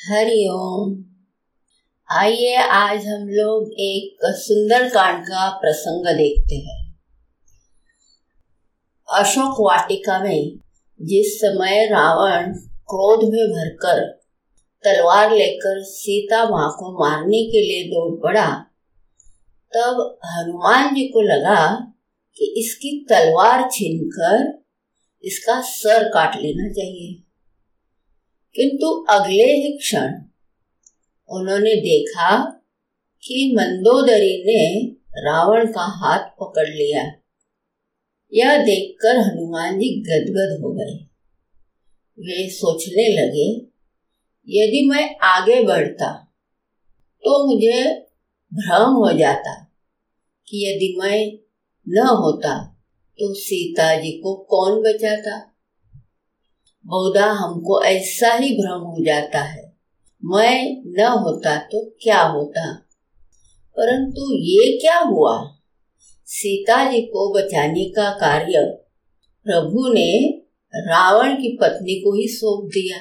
हरिओम आइए, आज हम लोग एक सुंदर कांड का प्रसंग देखते हैं। अशोक वाटिका में जिस समय रावण क्रोध में भरकर तलवार लेकर सीता माँ को मारने के लिए दौड़ पड़ा, तब हनुमान जी को लगा कि इसकी तलवार छीनकर इसका सर काट लेना चाहिए। किंतु अगले ही क्षण उन्होंने देखा कि मंदोदरी ने रावण का हाथ पकड़ लिया। यह देखकर हनुमान जी गदगद हो गए। वे सोचने लगे, यदि मैं आगे बढ़ता तो मुझे भ्रम हो जाता कि यदि मैं न होता तो सीता जी को कौन बचाता? बहुधा हमको ऐसा ही भ्रम हो जाता है। मैं न होता तो क्या होता? परंतु ये क्या हुआ? सीता जी को बचाने का कार्य प्रभु ने रावण की पत्नी को ही सौंप दिया।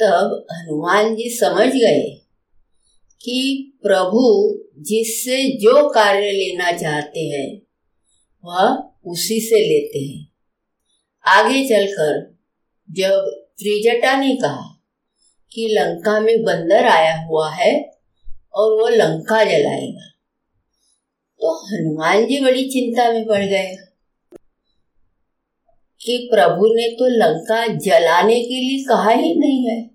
तब हनुमान जी समझ गए कि प्रभु जिससे जो कार्य लेना चाहते हैं, वह उसी से लेते हैं। आगे चलकर जब त्रिजटा ने कहा कि लंका में बंदर आया हुआ है और वो लंका जलाएगा तो हनुमान जी बड़ी चिंता में पड़ गए कि प्रभु ने तो लंका जलाने के लिए कहा ही नहीं है।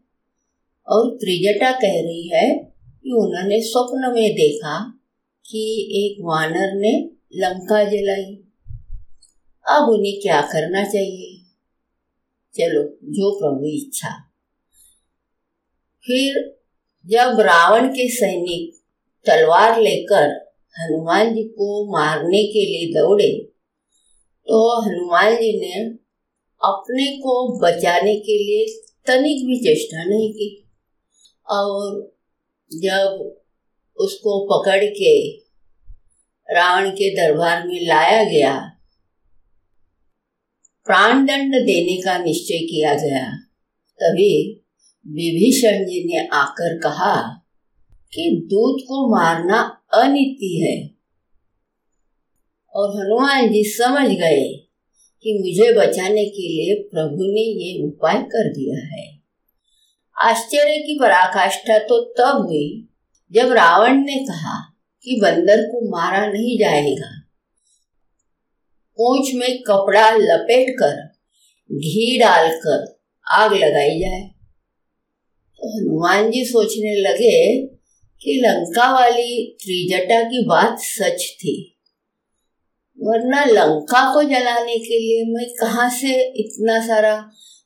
और त्रिजटा कह रही है कि उन्होंने स्वप्न में देखा कि एक वानर ने लंका जलाई। अब उन्हें क्या करना चाहिए? चलो, जो प्रभु इच्छा। फिर जब रावण के सैनिक तलवार लेकर हनुमान जी को मारने के लिए दौड़े तो हनुमान जी ने अपने को बचाने के लिए तनिक भी चेष्टा नहीं की और जब उसको पकड़ के रावण के दरबार में लाया गया प्राण दंड देने का निश्चय किया गया। तभी विभीषण जी ने आकर कहा कि दूध को मारना अनिति है। और हनुमान जी समझ गए कि मुझे बचाने के लिए प्रभु ने ये उपाय कर दिया है। आश्चर्य की पराकाष्ठा तो तब हुई जब रावण ने कहा कि बंदर को मारा नहीं जाएगा। पूछ में कपड़ा लपेट कर घी डालकर आग लगाई जाए। तो हनुमान जी सोचने लगे कि लंका वाली त्रिजटा की बात सच थी, वरना लंका को जलाने के लिए मैं कहा से इतना सारा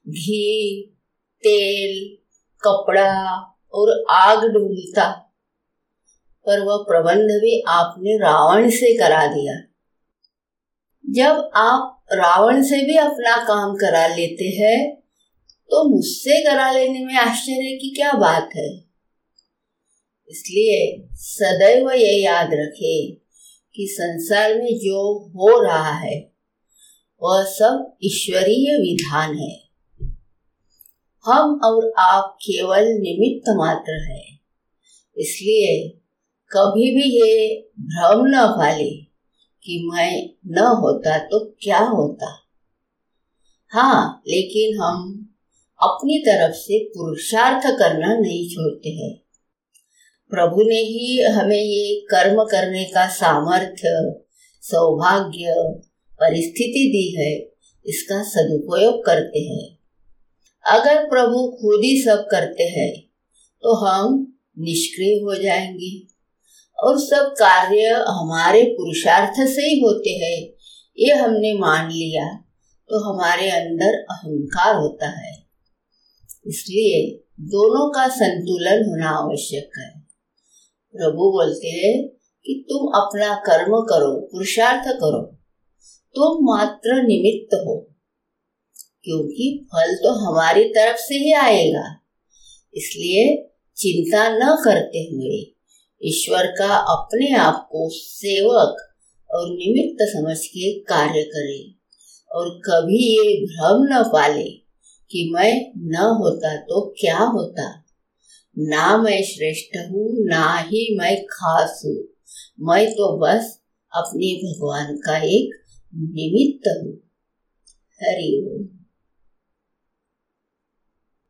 घी, तेल, कपड़ा और आग ढूंढता? पर वह प्रबंध भी आपने रावण से करा दिया। जब आप रावण से भी अपना काम करा लेते हैं तो मुझसे करा लेने में आश्चर्य की क्या बात है? इसलिए सदैव ये याद रखे कि संसार में जो हो रहा है, वह सब ईश्वरीय विधान है। हम और आप केवल निमित्त मात्र है, इसलिए कभी भी ये भ्रम न पाले। कि मैं न होता तो क्या होता? हाँ लेकिन हम अपनी तरफ़ से पुरुषार्थ करना नहीं छोड़ते हैं। प्रभु ने ही हमें ये कर्म करने का सामर्थ्य, सौभाग्य परिस्थिति दी है, इसका सदुपयोग करते हैं। अगर प्रभु खुद ही सब करते हैं तो हम निष्क्रिय हो जाएँगे। और सब कार्य हमारे पुरुषार्थ से ही होते हैं। ये हमने मान लिया तो हमारे अंदर अहंकार होता है। इसलिए दोनों का संतुलन होना आवश्यक है। प्रभु बोलते हैं कि तुम अपना कर्म करो, पुरुषार्थ करो। तुम मात्र निमित्त हो, क्योंकि फल तो हमारी तरफ़ से ही आएगा। इसलिए चिंता न करते हुए ईश्वर का अपने आप को सेवक और निमित्त समझ के कार्य करे और कभी ये भ्रम न पाले कि मैं न होता तो क्या होता। ना मैं श्रेष्ठ हूँ, ना ही मैं खास हूँ। मैं तो बस अपने भगवान का एक निमित्त हूँ। हरि ओम।